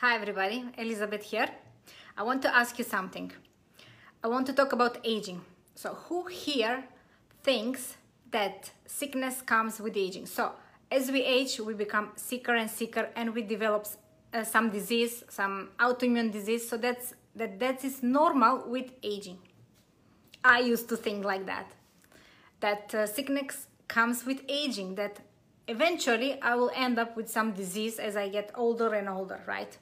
Hi everybody, Elizabeth here. I want to ask you something. I want to talk about aging. So who here thinks that sickness comes with aging? So as we age, we become sicker and sicker and we develop uh, some disease, some autoimmune disease. So that's that that is normal with aging. I used to think like that. That uh, sickness comes with aging, that eventually I will end up with some disease as I get older and older, right?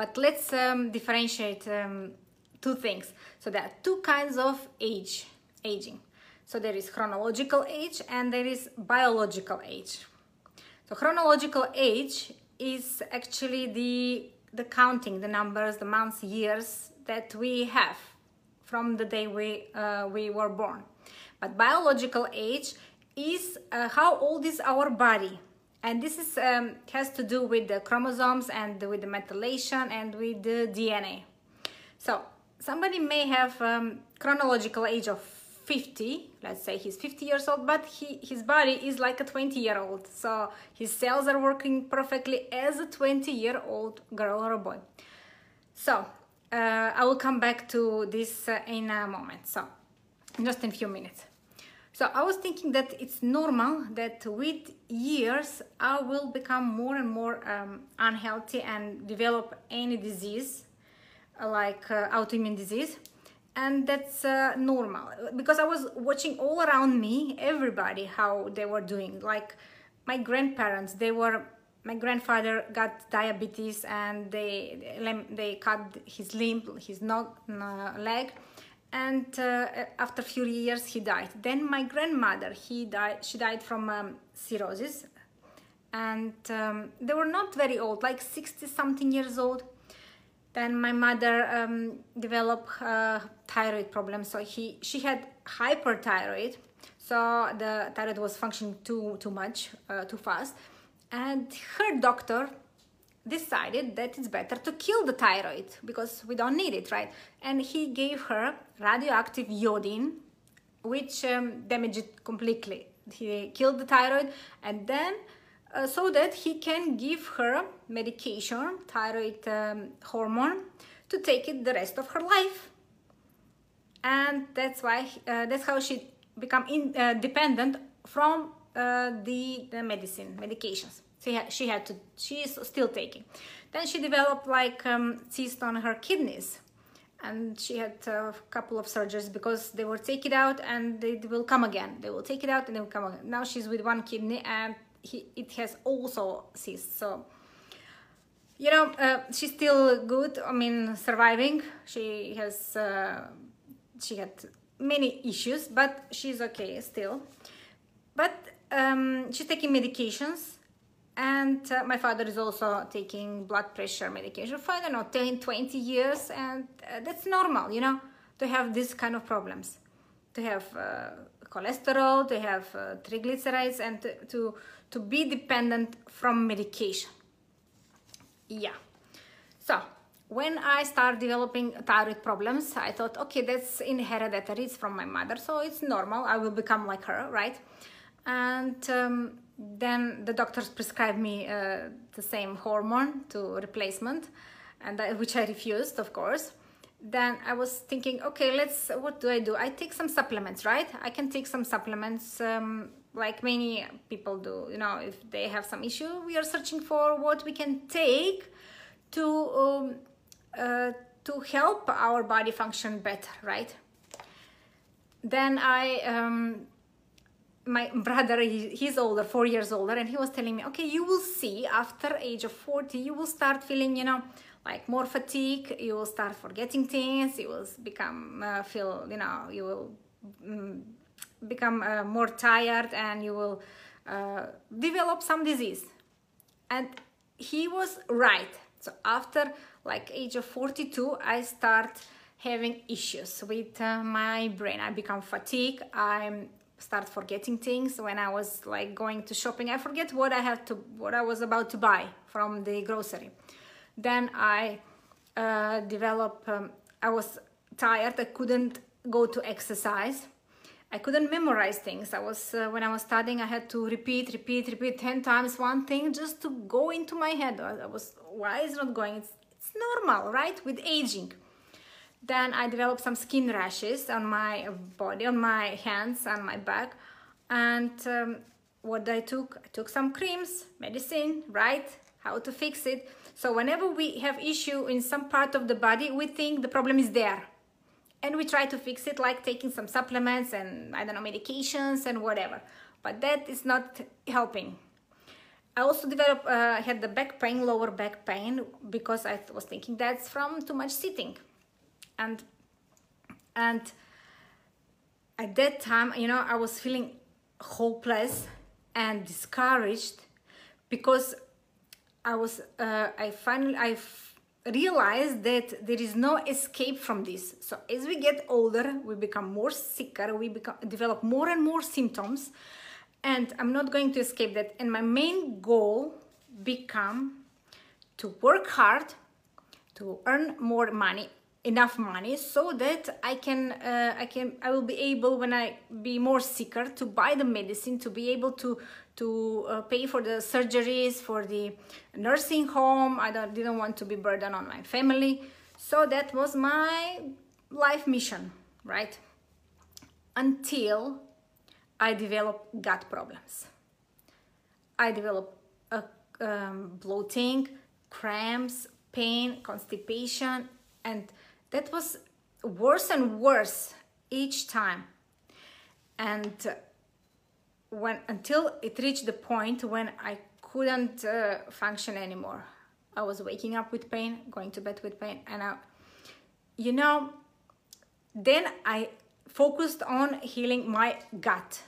But let's um, differentiate um, two things. So there are two kinds of age, aging. So there is chronological age and there is biological age. So chronological age is actually the the counting, the numbers, the months, years that we have from the day we uh, we were born. But biological age is uh, how old is our body and this is um, has to do with the chromosomes and with the methylation and with the DNA. So somebody may have um, chronological age of 50, let's say he's 50 years old, but he, his body is like a 20 year old. So his cells are working perfectly as a 20 year old girl or a boy. So uh, I will come back to this uh, in a moment. So just in a few minutes. So I was thinking that it's normal that with years I will become more and more um, unhealthy and develop any disease like uh, autoimmune disease. And that's uh, normal. Because I was watching all around me everybody how they were doing. Like my grandparents they were my grandfather got diabetes and they they cut his limb his not, uh, leg and uh, after a few years he died. Then my grandmother he died she died from um, cirrhosis. And um, they were not very old like 60 something years old. Then my mother um, developed thyroid problem. So he she had hyperthyroid. So the thyroid was functioning too too much uh, too fast. And her doctor decided that it's better to kill the thyroid because we don't need it, right? And he gave her radioactive iodine, which um, damaged it completely. He killed the thyroid and then uh, so that he can give her medication, thyroid um, hormone, to take it the rest of her life. And that's why, uh, that's how she become in, uh, dependent from uh, the, the medicine, medications she had, she had to she's still taking. Then she developed like um, cyst on her kidneys. And she had a couple of surgeries because they will take it out and they will come again. They will take it out and they will come again. Now she's with one kidney and he, it has also cysts. So you know uh, she's still good i mean surviving. She has uh, she had many issues but she's okay still. But um, she's taking medications and uh, my father is also taking blood pressure medication for I don't know 10 20 years and uh, that's normal you know to have this kind of problems to have uh, cholesterol to have uh, triglycerides and to, to to be dependent from medication yeah so when I start developing thyroid problems, I thought, okay, that's inherited, it's from my mother, so it's normal. I will become like her, right? And um, then the doctors prescribed me uh, the same hormone to replacement and which I refused of course. Then I was thinking okay let's what do I do? I take some supplements right? I can take some supplements um, like many people do. You know if they have some issue we are searching for what we can take to um, uh, to help our body function better right? Then I um, my brother he's older four years older and he was telling me okay you will see after age of 40 you will start feeling you know like more fatigue you will start forgetting things you will become uh, feel you know you will um, become uh, more tired and you will uh, develop some disease. And he was right. So after like age of 42 i start having issues with uh, my brain. I become fatigued. I'm start forgetting things when I was like going to shopping. I forget what I had to, what I was about to buy from the grocery. Then I uh, developed, um, I was tired, I couldn't go to exercise. I couldn't memorize things. I was uh, when I was studying, I had to repeat, repeat, repeat ten times one thing just to go into my head. I was why is not going? It's it's normal, right? With aging. Then I developed some skin rashes on my body, on my hands, on my back, and um, what I took, I took some creams, medicine, right? How to fix it. So whenever we have issue in some part of the body, we think the problem is there. And we try to fix it like taking some supplements and I don't know medications and whatever. But that is not helping. I also developed uh, had the back pain lower back pain because I was thinking that's from too much sitting and and at that time you know I was feeling hopeless and discouraged because I was uh, I finally I realize that there is no escape from this. So as we get older we become more sicker we become develop more and more symptoms. And i'm not going to escape that. And my main goal become to work hard to earn more money enough money so that I can uh, I can I will be able when I be more sicker to buy the medicine to be able to to uh, pay for the surgeries for the nursing home. I don't, didn't want to be burden on my family. So that was my life mission right? Until I developed gut problems. I developed a, um, bloating cramps pain constipation and that was worse and worse each time. And when until it reached the point when i couldn't uh, function anymore. I was waking up with pain going to bed with pain and I, you know then i focused on healing my gut.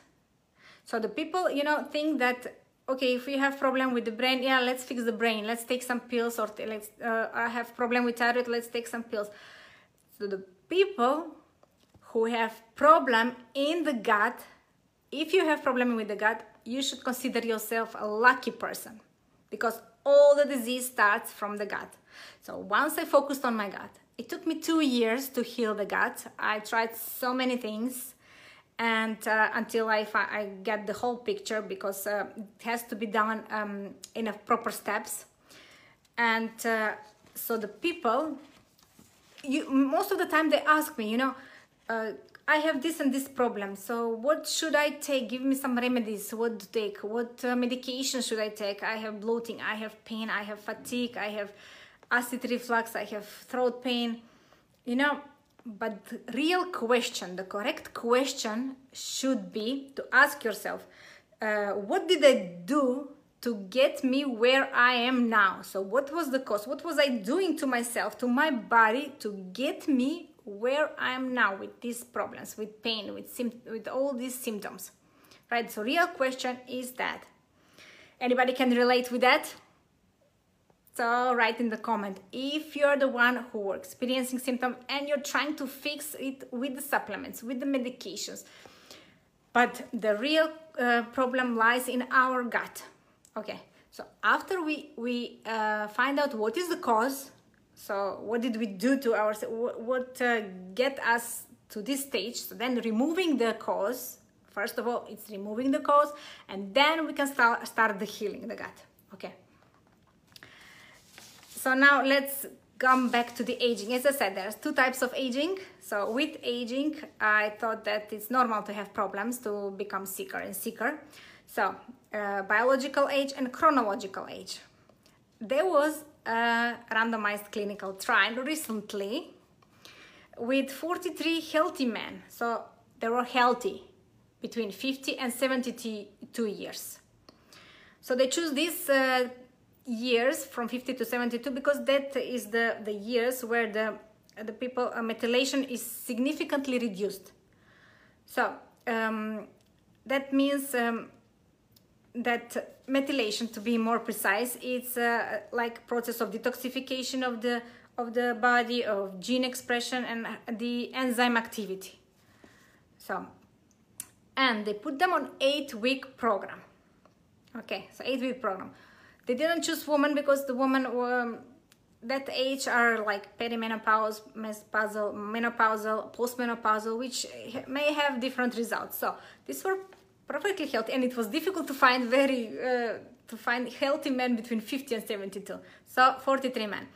So the people you know think that okay if we have problem with the brain yeah let's fix the brain. Let's take some pills or let's uh, i have problem with thyroid let's take some pills so the people who have problem in the gut, if you have problem with the gut, you should consider yourself a lucky person because all the disease starts from the gut. So once I focused on my gut, it took me two years to heal the gut. I tried so many things and uh, until I, I get the whole picture because uh, it has to be done um, in a proper steps. And uh, so the people you most of the time they ask me you know uh, I have this and this problem so what should I take? Give me some remedies. What to take? What uh, medication should I take? I have bloating I have pain I have fatigue I have acid reflux I have throat pain you know. But real question the correct question should be to ask yourself uh, what did I do to get me where I am now. So what was the cause? What was I doing to myself, to my body to get me where I am now with these problems, with pain, with with all these symptoms, right? So real question is that. Anybody can relate with that? So write in the comment if you're the one who are experiencing symptoms and you're trying to fix it with the supplements, with the medications. But the real uh, problem lies in our gut okay so after we we uh, find out what is the cause so what did we do to ourselves what uh, get us to this stage so then removing the cause first of all it's removing the cause and then we can start start the healing the gut. Okay. So now let's come back to the aging. As i said there's two types of aging. So with aging i thought that it's normal to have problems to become sicker and sicker so, uh, biological age and chronological age. There was a randomized clinical trial recently with 43 healthy men. So, they were healthy between 50 and 72 years. So, they choose these uh, years from 50 to 72 because that is the, the years where the, the people uh, methylation is significantly reduced. So, um, that means um, that methylation to be more precise it's uh, like process of detoxification of the of the body of gene expression and the enzyme activity. So and they put them on eight week program. Okay so eight week program. They didn't choose women because the women um, that age are like perimenopause, menopausal, menopausal, postmenopausal, which may have different results. So these were perfectly healthy, and it was difficult to find very uh, to find healthy men between 50 and 72. So 43 men,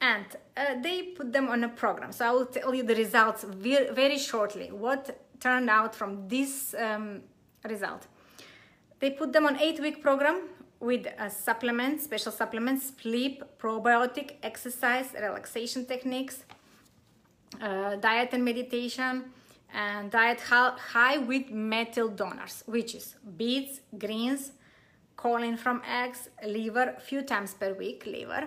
and uh, they put them on a program. So I will tell you the results very, shortly. What turned out from this um, result? They put them on eight-week program with a supplement, special supplements, sleep, probiotic, exercise, relaxation techniques, uh, diet and meditation, and diet high with methyl donors, which is beets, greens, choline from eggs, liver, few times per week, liver,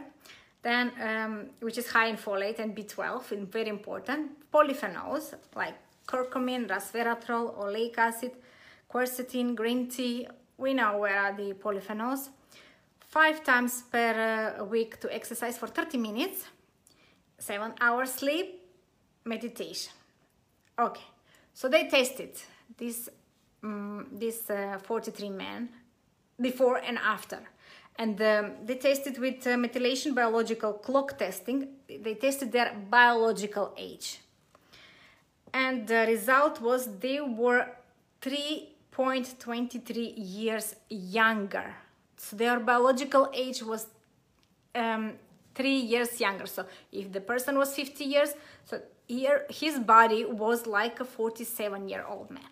then um, which is high in folate and B12, and very important, polyphenols like curcumin, resveratrol, oleic acid, quercetin, green tea, we know where are the polyphenols. Five times per uh, week to exercise for 30 minutes, seven hours sleep, meditation. Okay, so they tested this, um, this uh, 43 men before and after. And um, they tested with uh, methylation biological clock testing. They tested their biological age. And the result was they were 3.23 years younger. So their biological age was um, three years younger. So if the person was 50 years, so here his body was like a 47 year old man.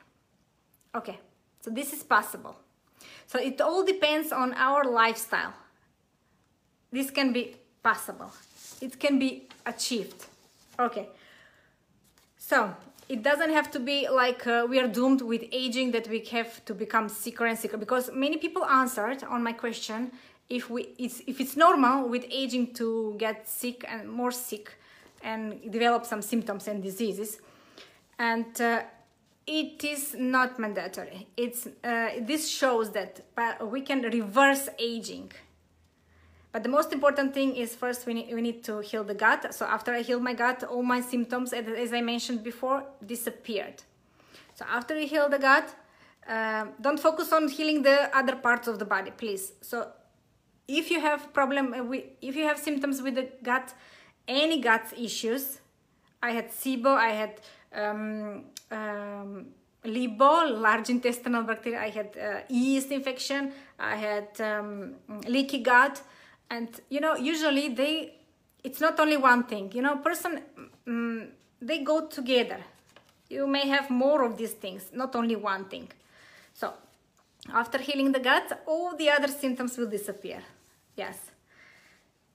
Okay, so this is possible. So it all depends on our lifestyle. This can be possible. It can be achieved. Okay. So it doesn't have to be like uh, we are doomed with aging that we have to become sicker and sicker because many people answered on my question if we it's if it's normal with aging to get sick and more sick and develop some symptoms and diseases and uh, it is not mandatory it's uh, this shows that uh, we can reverse aging but the most important thing is first we need, we need to heal the gut. So after I healed my gut, all my symptoms, as I mentioned before, disappeared. So after you heal the gut, uh, don't focus on healing the other parts of the body, please. So if you have problem with, if you have symptoms with the gut, any gut issues, I had SIBO, I had um, um, LIBO, large intestinal bacteria, I had uh, yeast infection, I had um, leaky gut, and you know usually they it's not only one thing. You know person um, they go together. You may have more of these things not only one thing. So after healing the gut all the other symptoms will disappear. Yes.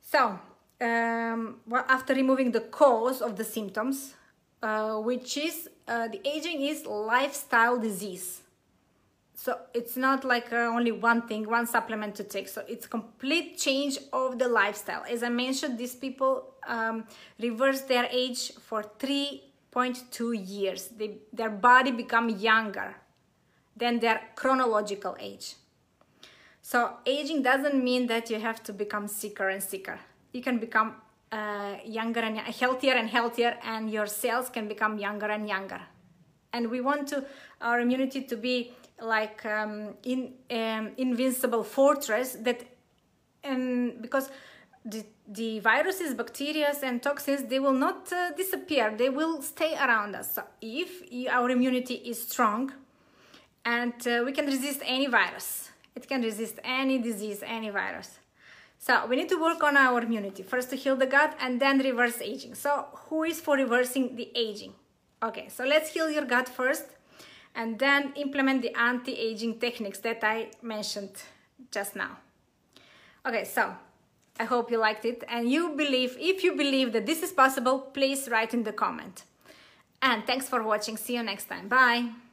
So um, well, after removing the cause of the symptoms uh, which is uh, the aging is lifestyle disease. So it's not like uh, only one thing one supplement to take. So it's complete change of the lifestyle. As i mentioned these people um, reverse their age for 3.2 years. They, their body become younger than their chronological age. So aging doesn't mean that you have to become sicker and sicker you can become uh, younger and healthier and healthier and your cells can become younger and younger. And we want to our immunity to be like um, in um, invincible fortress that and because the, the viruses bacteria and toxins they will not uh, disappear. They will stay around us. So if our immunity is strong and uh, we can resist any virus it can resist any disease any virus so we need to work on our immunity first to heal the gut and then reverse aging so who is for reversing the aging okay so let's heal your gut first and then implement the anti-aging techniques that I mentioned just now. Okay, so I hope you liked it and you believe, if you believe that this is possible, please write in the comment. And thanks for watching. See you next time. Bye.